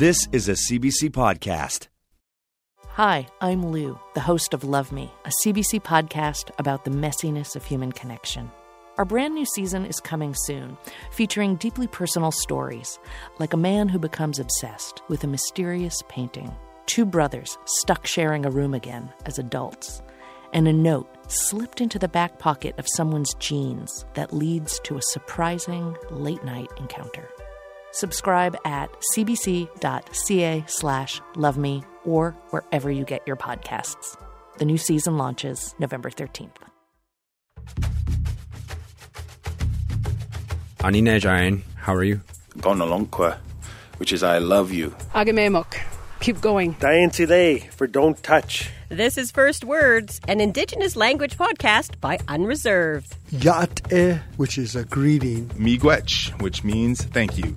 This is a CBC podcast. Hi, I'm Lou, the host of Love Me, a CBC podcast about the messiness of human connection. Our brand new season is coming soon, featuring deeply personal stories, like a man who becomes obsessed with a mysterious painting, two brothers stuck sharing a room again as adults, and a note slipped into the back pocket of someone's jeans that leads to a surprising late night encounter. Subscribe at cbc.ca slash love me or wherever you get your podcasts. The new season launches November 13th. Anine Jain, how are you? Gonalonqua, which is I love you. Agamemok. Keep going. Diane for Don't Touch. This is First Words, an Indigenous language podcast by Unreserved. Yat-e, which is a greeting. Miigwech, which means thank you.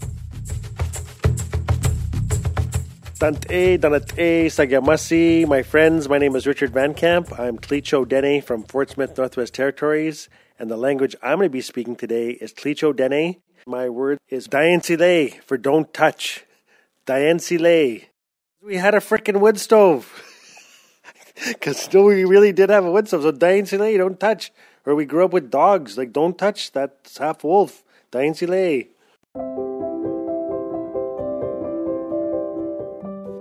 Dante, Danate, Sagamasi, my friends, my name is Richard Van Camp. I'm Tlicho Dene from Fort Smith, Northwest Territories, and the language I'm going to be speaking today is Tlicho Dene. My word is Diane Sile for Don't Touch. Diane Sile. We had a frickin' wood stove. Because no, we really did have a wood stove. So Diane Sile, don't touch. Or we grew up with dogs. Like, don't touch. That's half wolf. Diane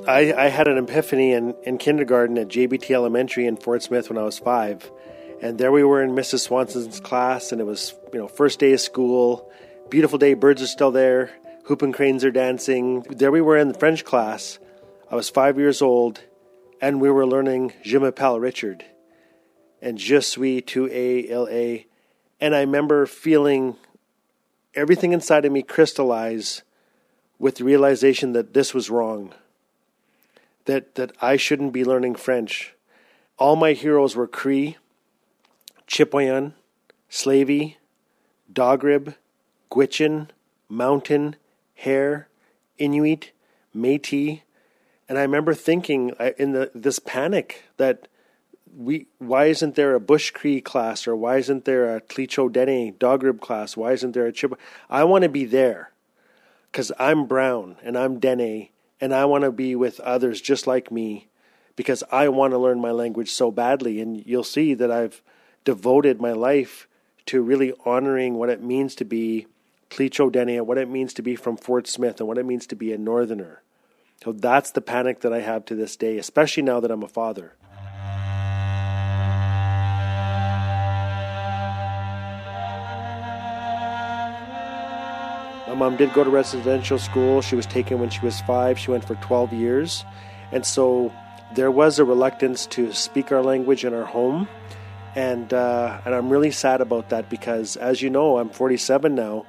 I, I had an epiphany in, in kindergarten at JBT Elementary in Fort Smith when I was five. And there we were in Mrs. Swanson's class, and it was, you know, first day of school. Beautiful day, birds are still there, whooping cranes are dancing. There we were in the French class. I was five years old, and we were learning Je m'appelle Richard and Je suis tu a l a. And I remember feeling everything inside of me crystallize with the realization that this was wrong that, that I shouldn't be learning French. All my heroes were Cree, Chipewyan, Slavey, Dogrib, Gwich'in, Mountain, Hare, Inuit, Métis, and I remember thinking in the this panic that we why isn't there a Bush Cree class or why isn't there a Tlicho Dene Dogrib class? Why isn't there a Chip? I want to be there because I'm brown and I'm Dene and I want to be with others just like me because I want to learn my language so badly. And you'll see that I've devoted my life to really honoring what it means to be Tlicho Dene, what it means to be from Fort Smith, and what it means to be a Northerner. So that's the panic that I have to this day, especially now that I'm a father. My mom did go to residential school. She was taken when she was five. She went for 12 years. And so there was a reluctance to speak our language in our home. And, uh, and I'm really sad about that because, as you know, I'm 47 now.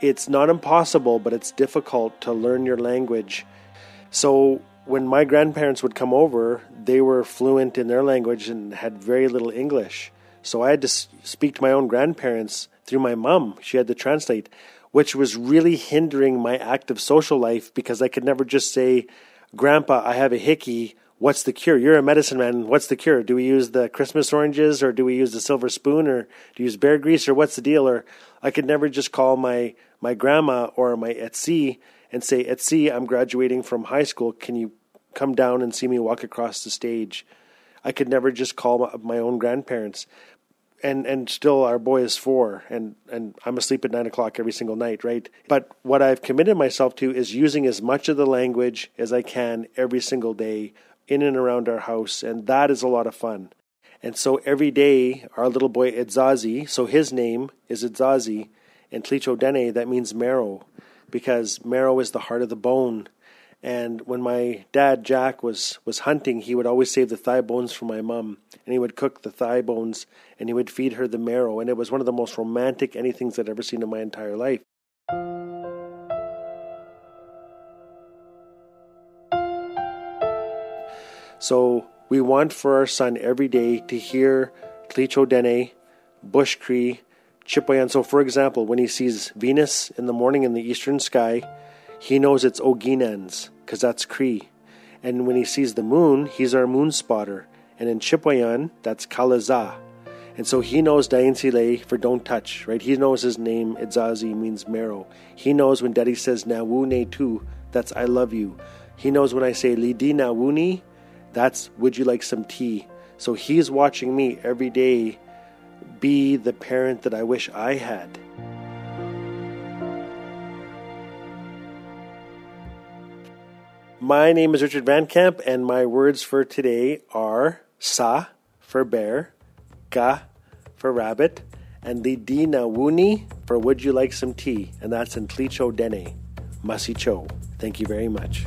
It's not impossible, but it's difficult to learn your language. So when my grandparents would come over, they were fluent in their language and had very little English. So I had to speak to my own grandparents through my mom. She had to translate which was really hindering my active social life because I could never just say, Grandpa, I have a hickey. What's the cure? You're a medicine man. What's the cure? Do we use the Christmas oranges or do we use the silver spoon or do you use bear grease or what's the deal? Or I could never just call my, my grandma or my Etsy and say, Etsy, I'm graduating from high school. Can you come down and see me walk across the stage? I could never just call my, my own grandparents and and still our boy is four and and i'm asleep at nine o'clock every single night right? But what i've committed myself to is using as much of the language as i can every single day in and around our house and that is a lot of fun. And so every day our little boy Edzazii, so his name is Edzazii, and Tlicho Dene, that means marrow, because marrow is the heart of the bone and when my dad Jack was was hunting, he would always save the thigh bones for my mom, and he would cook the thigh bones and he would feed her the marrow, and it was one of the most romantic anythings I'd ever seen in my entire life. So we want for our son every day to hear Tlicho Dene, Bush Cree, Chipewyan. So, for example, when he sees Venus in the morning in the eastern sky, he knows it's Oginans, because that's Cree. And when he sees the moon, he's our moon spotter. And in Chipewyan, that's Kalaza. And so he knows Dain Sile for don't touch, right? He knows his name, Edzazii, means marrow. He knows when Daddy says Nawu Ne Tu, that's I love you. He knows when I say Lidina Wuni, that's would you like some tea? So he's watching me every day be the parent that I wish I had. My name is Richard Van Camp, and my words for today are sa for bear, ka for rabbit, and lidina wuni for would you like some tea? And that's in Tlicho Dene, Masi Cho. Thank you very much.